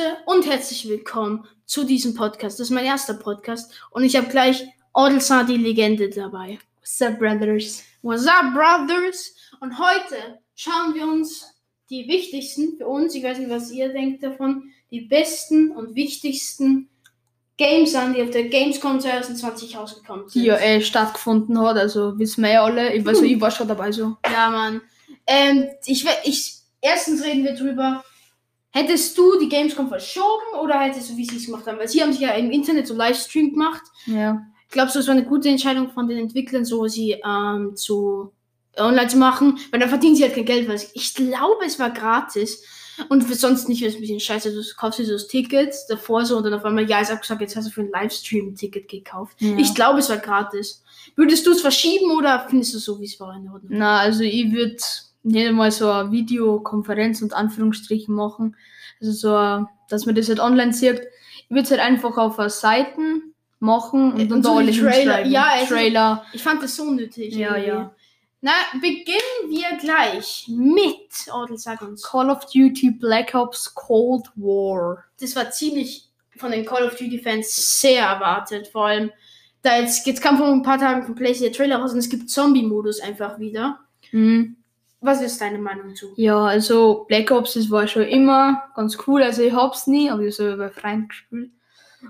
Leute und herzlich willkommen zu diesem Podcast. Das ist mein erster Podcast und ich habe gleich Odelsar die Legende dabei. What's up, brothers? What's up, Brothers? Und heute schauen wir uns die wichtigsten für uns, ich weiß nicht, was ihr denkt davon, die besten und wichtigsten Games an, die auf der Gamescom 2020 rausgekommen sind. Die ja eh stattgefunden hat, also wissen wir ja alle. Ich, also, ich war schon dabei so. Ja, Mann. Ähm, ich, ich, erstens reden wir drüber. Hättest du die Gamescom verschoben oder hättest du, wie sie es gemacht haben? Weil sie haben sich ja im Internet so Livestream gemacht. Ja. Glaubst du, es war eine gute Entscheidung von den Entwicklern, so sie ähm, zu online zu machen? Weil dann verdienen sie halt kein Geld, weil ich, glaube, es war gratis. Und für sonst nicht wäre es ein bisschen scheiße. Du kaufst dir so das Ticket davor so und dann auf einmal, ja, ist abgesagt, jetzt hast du für einen Livestream ein Ticket gekauft. Ja. Ich glaube, es war gratis. Würdest du es verschieben oder findest du es so, wie es war in Ordnung? Na, also ich würde nicht einmal so eine Videokonferenz und Anführungsstrichen machen. Also so, dass man das halt online sieht. Ich würde es halt einfach auf Seiten machen und Äh, dann und da so alle die Trailer. Ja, ist- Trailer. Ich fand das so nötig. Ja, irgendwie. ja. Na, beginnen wir gleich mit Ordel, sag uns. Call of Duty Black Ops Cold War. Das war ziemlich von den Call of Duty Fans sehr erwartet. Vor allem, da jetzt, jetzt kam vor ein paar Tagen von PlayStation der Trailer raus und es gibt Zombie-Modus einfach wieder. Mhm. Was ist deine Meinung zu? Ja, also Black Ops, das war schon immer ganz cool. Also ich hab's nie, aber ich habe bei Freunden gespielt.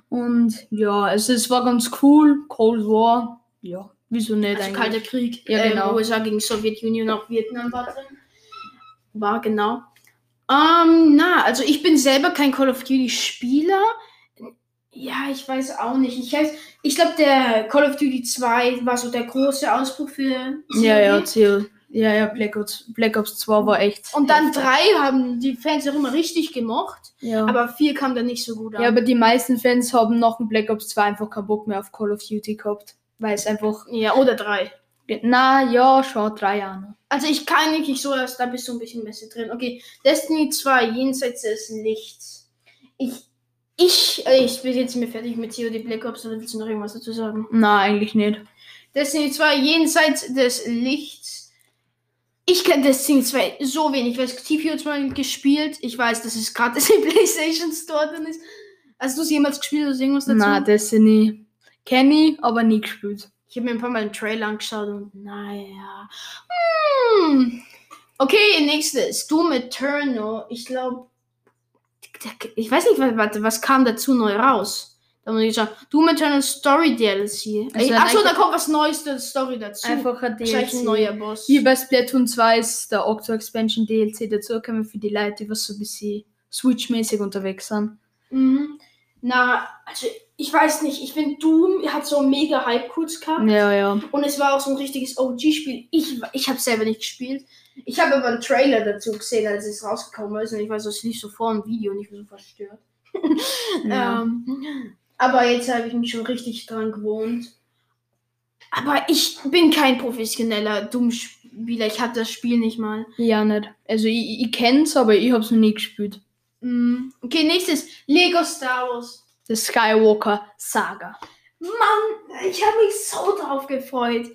Und ja, also es war ganz cool. Cold War, ja, wieso nicht Also eigentlich? Kalter Krieg, Ja, äh, genau. USA gegen Sowjetunion, auch Vietnam war drin. War genau. Ähm, na, also ich bin selber kein Call of Duty Spieler. Ja, ich weiß auch nicht. Ich, weiß- ich glaube, der Call of Duty 2 war so der große Ausbruch für Ja, ja, COD. Ja, ja, Black Ops, Black Ops 2 war echt. Und dann heftig. 3 haben die Fans auch immer richtig gemocht, Ja. aber 4 kam dann nicht so gut an. ja, aber die meisten Fans haben nach dem Black Ops 2 einfach keinen Bock mehr auf Call of Duty gehabt. Weil es einfach. ja, oder 3. Na ja, schon drei Jahre. Also ich kann nicht ich so erst, da bist du ein bisschen besser drin. Okay, Destiny 2, jenseits des Lichts. Ich, ich, äh, ich bin jetzt mir fertig mit COD Black Ops, oder willst du noch irgendwas dazu sagen? Na, eigentlich nicht. Destiny 2, jenseits des Lichts. Ich kenne Destiny 2 so wenig, weil TPO hat mal gespielt. Ich weiß, dass es gratis im PlayStation Store drin ist. Hast du es jemals gespielt oder irgendwas dazu? Na, Destiny. Kenn ich, aber nie gespielt. Ich habe mir ein paar Mal einen Trailer angeschaut und naja. Hm. Okay, nächstes. Doom Eternal. Ich glaube. Ich weiß nicht, warte, was kam dazu neu raus? Da muss ich schauen. Doom Eternal Story DLC. Also Achso, da kommt was Neues zur Story dazu. Einfach ein Wahrscheinlich ein DLC. neuer Boss. Hier bei Splatoon 2 ist der Octo Expansion DLC dazugekommen für die Leute, die was so ein bisschen Switch-mäßig unterwegs sind. Mhm. Na, also ich weiß nicht. Ich finde, Doom hat so einen mega Hype kurz gehabt. Ja, ja. Und es war auch so ein richtiges OG-Spiel. Ich, ich habe selber nicht gespielt. Ich habe aber einen Trailer dazu gesehen, als es rausgekommen ist. Und ich weiß, es lief so vor dem Video und ich war so verstört. Ja. ähm, aber jetzt habe ich mich schon richtig dran gewohnt. Aber ich bin kein professioneller Dummspieler. Ich hatte das Spiel nicht mal. Ja, nicht. Also ich, ich kenn's, aber ich hab's noch nie gespielt. Mm, Okay, nächstes. Lego Star Wars. Das Skywalker Saga. Mann, ich habe mich so drauf gefreut.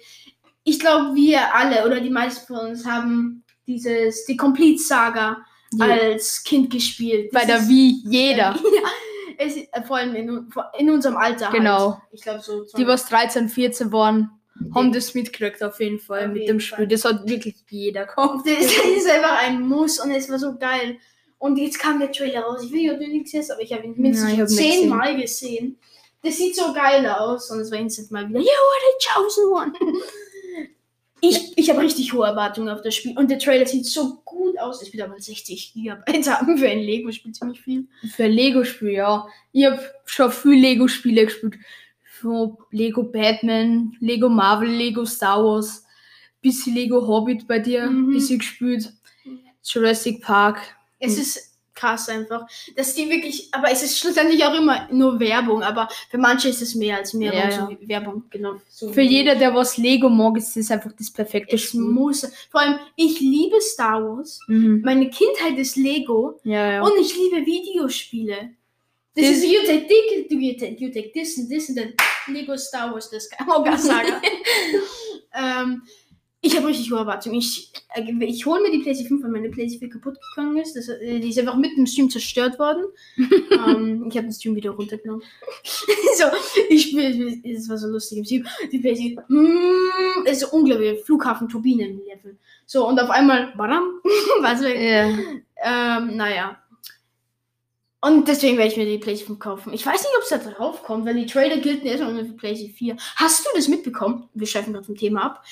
Ich glaube, wir alle oder die meisten von uns haben dieses, die Complete Saga Ja. als Kind gespielt. Bei Das der ist- Wii jeder. ja, es äh, vor allem in, in unserem Alter. Genau. Halt. Ich glaube so. Die, was 13, 14 waren, haben Ja. das mitgekriegt auf jeden Fall Auf mit jeden dem Spiel. Fall. Das hat wirklich jeder gekauft. Das ist einfach ein Muss und es war so geil. Und jetzt kam der Trailer raus. Ich will du nichts siehst, aber ich habe ihn mindestens zehnmal gesehen. Das sieht so geil aus und es war instant mal wieder, you are the chosen one. Ich, ich habe richtig hohe Erwartungen auf das Spiel und der Trailer sieht so gut aus. Ich will aber 60 Gigabyte haben für ein Lego-Spiel ziemlich viel. Für ein Lego-Spiel, ja. Ich habe schon viel Lego-Spiele gespielt. So Lego Batman, Lego Marvel, Lego Star Wars, bisschen Lego Hobbit bei dir, Mhm. bisschen gespielt. Jurassic Park. Es ist krass einfach, dass die wirklich, aber es ist schlussendlich auch immer nur Werbung, aber für manche ist es mehr als Werbung. Ja, so ja. wie Werbung, genau. So Für jeder, der was Lego mag, ist das einfach das perfekte Es Spiel. muss. Vor allem, ich liebe Star Wars. Mhm. Meine Kindheit ist Lego. Ja, ja. Und ich liebe Videospiele. Das Das- ist you take, this, you take, you take this and this and then Lego Star Wars, das Skywalker Saga. ähm, Ich habe richtig hohe Erwartungen. Ich, äh, ich hole mir die PlayStation 5, weil meine PlayStation 4 kaputt gegangen ist. Das, äh, die ist einfach mitten im Stream zerstört worden. ähm, ich habe den Stream wieder runtergenommen. so, ich spiele, es war so lustig im Stream. Die PlayStation, mm, ist so unglaublich, Flughafen-Turbinen-Level. So, und auf einmal, badam, was weg. Ja. Ähm, naja. Und deswegen werde ich mir die PlayStation 5 kaufen. Ich weiß nicht, ob es da drauf kommt, weil die Trailer gelten erstmal nur für PlayStation 4. Hast du das mitbekommen? Wir schreiben gerade vom Thema ab.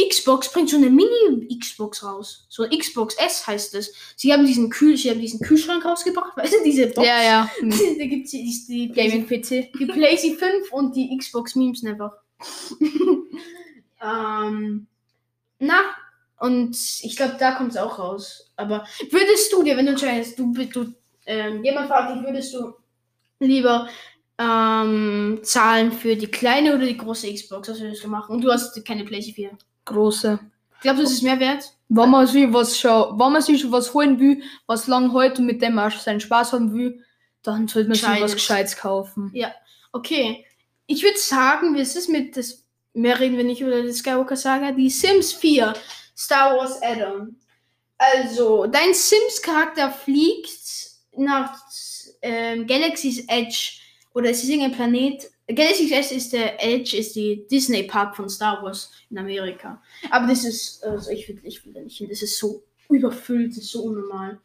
Xbox bringt so eine Mini-Xbox raus. So Xbox S heißt es. Sie haben diesen Kühl, sie haben diesen Kühlschrank rausgebracht, weißt du, diese Box. Ja, ja. Da gibt es die, die, Gaming-PC. die PlayStation 5 und die Xbox Memes einfach. ähm, na, und ich glaube, da kommt es auch raus. Aber würdest du dir, wenn du entscheidest, du, du ähm, jemand fragt dich, würdest du lieber ähm, zahlen für die kleine oder die große Xbox? Was würdest du machen? Und du hast keine PlayStation 4. Große. Glaubst du, es ist mehr wert? Wenn man sich was schon, wenn man sich was holen will, was lang und mit dem auch seinen Spaß haben will, dann sollte man sich was Gescheites kaufen. Okay. Ich würde sagen, wie ist es mit das. Mehr reden wir nicht über die Skywalker Saga. Die Sims 4 Star Wars Add-on. Also, dein Sims-Charakter fliegt nach ähm, Galaxy's Edge. Oder es ist irgendein Planet. Galaxy's Edge ist der Edge, ist die Disney Park von Star Wars in Amerika. Aber das ist, also ich will, ich will da nicht hin. Das ist so überfüllt, das ist so unnormal.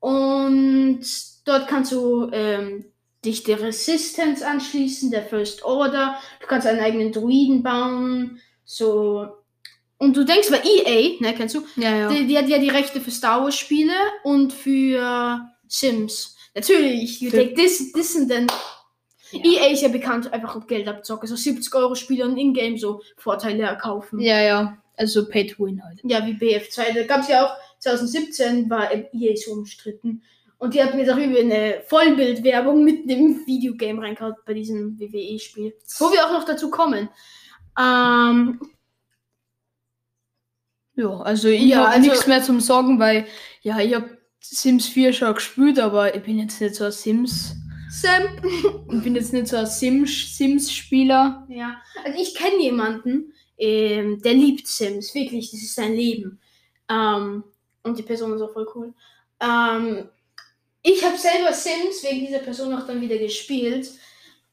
Und dort kannst du ähm, dich der Resistance anschließen, der First Order. Du kannst einen eigenen Druiden bauen. So. Und du denkst, weil EA, ne, kennst du? Ja, ja. Die, die hat ja die Rechte für Star Wars Spiele und für Sims. Natürlich, you take this, this and then. Ja. EA ist ja bekannt, einfach auf Geld abzocken. So 70 Euro Spiele und Ingame so Vorteile erkaufen. ja, ja. Also Pay to Win halt. Ja, wie BF2. Da gab es ja auch 2017 war EA so umstritten. Und die hat mir darüber eine Vollbildwerbung mit dem Videogame reingehauen bei diesem WWE-Spiel. Wo wir auch noch dazu kommen. Ähm, Ja, also ich Ja, habe also- nichts mehr zum Sagen, weil ja, ich habe Sims 4 schon gespielt, aber ich bin jetzt nicht so ein Sims. Sam. Ich bin jetzt nicht so ein Sims Sims-Spieler. Ja, also ich kenne jemanden, ähm, der liebt Sims, wirklich, das ist sein Leben. Ähm, und die Person ist auch voll cool. Ähm, ich habe selber Sims wegen dieser Person auch dann wieder gespielt.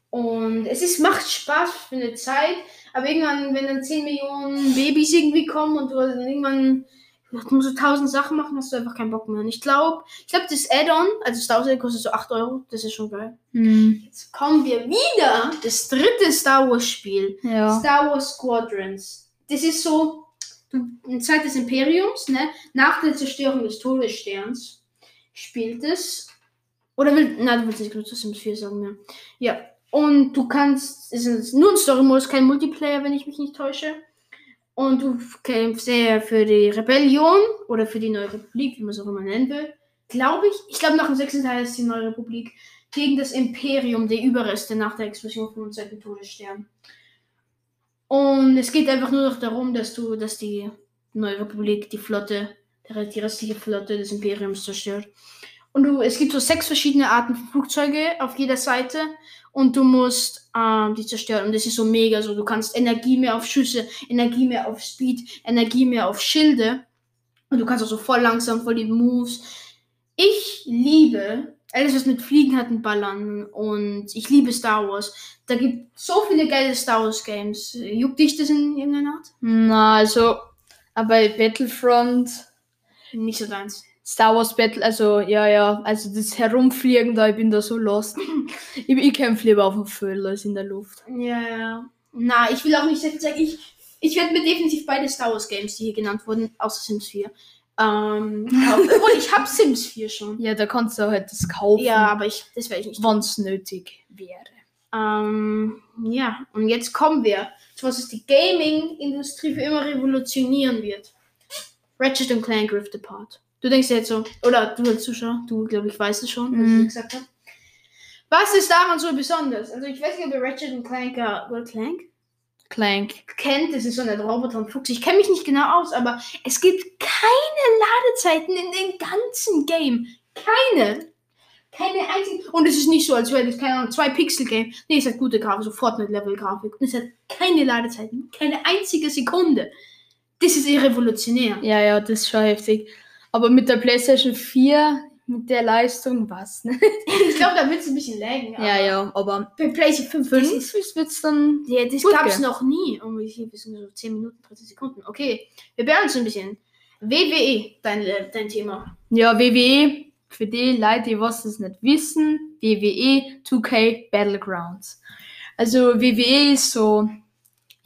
Und es ist, macht Spaß für eine Zeit, aber irgendwann, wenn dann 10 Millionen Babys irgendwie kommen und du dann irgendwann du musst so tausend Sachen machen, hast du einfach keinen Bock mehr. Und ich glaube, ich glaube, das Add-on, also Star Wars kostet so 8 Euro, das ist schon geil. Hm, Jetzt kommen wir wieder, das dritte Star Wars Spiel. ja. Star Wars Squadrons. Das ist so eine Zeit des Imperiums, ne? Nach der Zerstörung des Todessterns spielt es. Oder will. Nein, du willst nicht zu Sims 4 sagen, ne? Ja. Und du kannst. Es ist nur ein Story-Modus, kein Multiplayer, wenn ich mich nicht täusche. Und du kämpfst ja für die Rebellion oder für die Neue Republik, wie man es auch immer nennen will. Glaube ich. Ich glaube, nach dem sechsten Teil ist die Neue Republik gegen das Imperium, die Überreste nach der Explosion vom zweiten Todesstern. Und es geht einfach nur noch darum, dass du, dass die Neue Republik die Flotte, die restliche Flotte des Imperiums zerstört. Und du, es gibt so sechs verschiedene Arten von Flugzeuge auf jeder Seite und du musst ähm, die zerstören. Und das ist so mega so. Du kannst Energie mehr auf Schüsse, Energie mehr auf Speed, Energie mehr auf Schilde. Und du kannst auch so voll langsam, voll die Moves. Ich liebe alles, was mit Fliegen hat und Ballern. Und ich liebe Star Wars. Da gibt so viele geile Star Wars Games. Juckt dich das in irgendeiner Art? Na, also, aber Battlefront, Nicht so deins. Star Wars Battle, also ja, ja, also das Herumfliegen da, ich bin da so lost. ich, ich kämpfe lieber auf dem Feld als in der Luft. Ja, ja. Na, ich will auch nicht sagen. Ich, ich werde mir definitiv beide Star Wars Games, die hier genannt wurden, außer Sims 4. Ähm. Obwohl, ich habe Sims 4 schon. Ja, da kannst du halt das kaufen, Ja, aber ich, das werde ich nicht. wenn es nötig wäre. Ähm, ja, und jetzt kommen wir zu was es die Gaming-Industrie für immer revolutionieren wird. Ratchet und Clank Rift Apart. Du denkst jetzt so, oder du als Zuschauer, du glaube ich weißt es schon, was Mhm. ich gesagt habe. Was ist daran so besonders? Also ich weiß nicht, ob ihr Ratchet und Clank, äh, oder Clank Clank. kennt. Das ist so ein Roboter und Fuchs. Ich kenne mich nicht genau aus, aber es gibt keine Ladezeiten in dem ganzen Game. Keine. Keine einzige. Und es ist nicht so, als wäre das, keine Ahnung, zwei Pixel-Game. Nee, es hat gute Grafik, so Fortnite-Level-Grafik. Und es hat keine Ladezeiten. Keine einzige Sekunde. Das ist eh revolutionär. Ja, ja, das ist schon heftig. Aber mit der PlayStation 4, mit der Leistung, was? Ne? Ich glaube, da wird es ein bisschen laggen. ja, ja, aber Bei PlayStation 5, das 5 ist, wird es dann. ja, das gab es noch nie. Oh, wie viel? Sind so 10 Minuten, 30 Sekunden. Okay, wir beeilen uns ein bisschen. WWE, dein, äh, dein Thema. Ja, WWE, für die Leute, die was das nicht wissen, WWE 2K Battlegrounds. Also WWE ist so,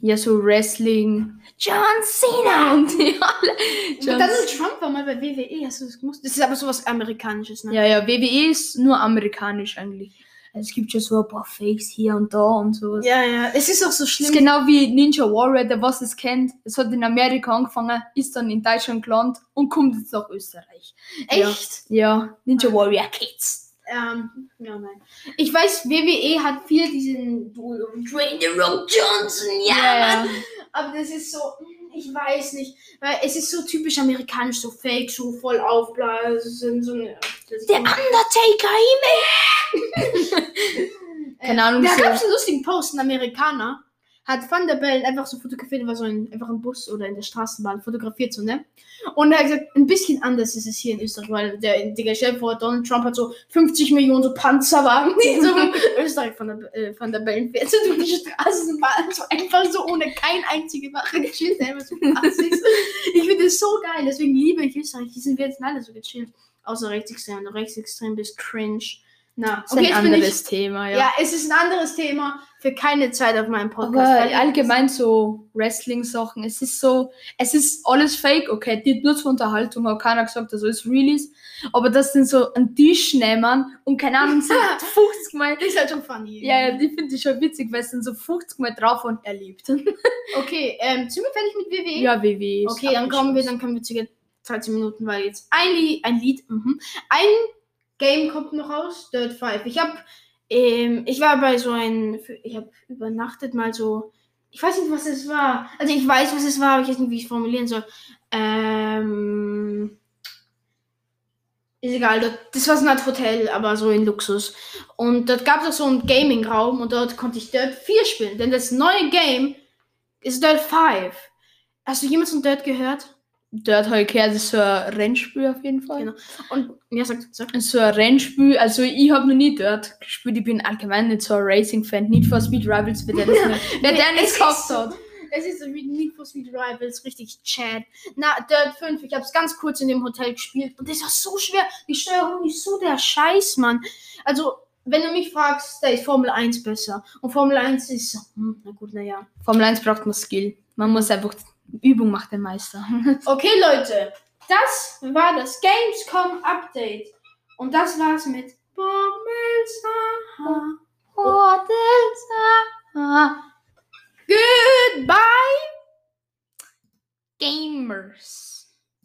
ja, so Wrestling. John Cena und die alle. John Donald Trump war mal bei WWE, hast du das gewusst? Das ist aber sowas Amerikanisches, ne? Ja, ja, WWE ist nur amerikanisch eigentlich. Es gibt schon so ein paar Fakes hier und da und sowas. ja, ja. Es ist auch so schlimm. ist genau wie Ninja Warrior, der was es kennt. Es hat in Amerika angefangen, ist dann in Deutschland gelandet und kommt jetzt nach Österreich. Echt? Ja, Ninja Warrior Kids. Ähm, ja, nein. Ich weiß, WWE hat viel diesen Dwayne The Rock Johnson, ja, Mann. Aber das ist so, ich weiß nicht, weil es ist so typisch amerikanisch, so fake, so voll aufblasen, so eine. Der Undertaker, Keine Ahnung, Da so- gab es einen lustigen Post, ein Amerikaner hat Van der Bellen einfach so fotografiert, war so ein, einfach im Bus oder in der Straßenbahn fotografiert, so, ne? Und er hat gesagt, ein bisschen anders ist es hier in Österreich, weil der, Digga, dir vor, Donald Trump hat so 50 Millionen so Panzerwagen, die so in Österreich von der, äh, Van der Bellen fährt, so durch die Straßenbahn, so einfach so ohne kein einzige Wache gechillt, einfach so ist. Ich finde das so geil, deswegen liebe ich Österreich, die sind wir jetzt alle so gechillt. Außer rechtsextrem, rechtsextrem bist, cringe. Na, Das ist ein anderes Thema, ja. ja. es ist ein anderes Thema für keine Zeit auf meinem Podcast. Aber allgemein so Wrestling-Sachen, es ist so, es ist alles fake, okay, die nur zur Unterhaltung, hat keiner gesagt, dass alles real ist. Aber das sind so einen Tisch nehmen und keine Ahnung, sind 50 Mal. Das ist halt schon funny. Ja, ja, die finde ich schon witzig, weil es sind so 50 Mal drauf und erlebt. Okay, ähm, sind wir fertig mit WWE? ja, WWE. Okay, dann kommen wir, dann kommen wir zu den 13 Minuten, weil jetzt ein Lied, ein Lied, mhm. ein Game kommt noch raus, Dirt 5. Ich habe, ähm, ich war bei so ein, ich habe übernachtet mal so, ich weiß nicht, was es war. Also ich weiß, was es war, aber ich weiß nicht, wie ich es formulieren soll. Ähm, ist egal, das war so eine Art Hotel, aber so in Luxus. Und dort gab es auch so einen Gaming-Raum und dort konnte ich Dirt 4 spielen, denn das neue Game ist Dirt 5. Hast du jemals von Dirt gehört? Ich gehört, das ist so ein Rennspiel auf jeden Fall. Genau. Und ja, sag, sag. So ein Rennspiel, also ich habe noch nie dort gespielt, ich bin allgemein nicht so ein Racing-Fan, nicht for Speed Rivals, wer der nicht, wer der nicht gekauft hat. Es ist so wie Need for Speed Rivals, richtig Chad. Na, Dirt 5, ich habe es ganz kurz in dem Hotel gespielt und das war so schwer. Die Steuerung ist so der Scheiß, Mann. Also, wenn du mich fragst, da ist Formel 1 besser. Und Formel 1 ist hm, na gut, naja. Formel 1 braucht man Skill. Man muss einfach, Übung macht den Meister. Okay, Leute, das war das Gamescom Update. Und das war's mit. Goodbye. Gamers.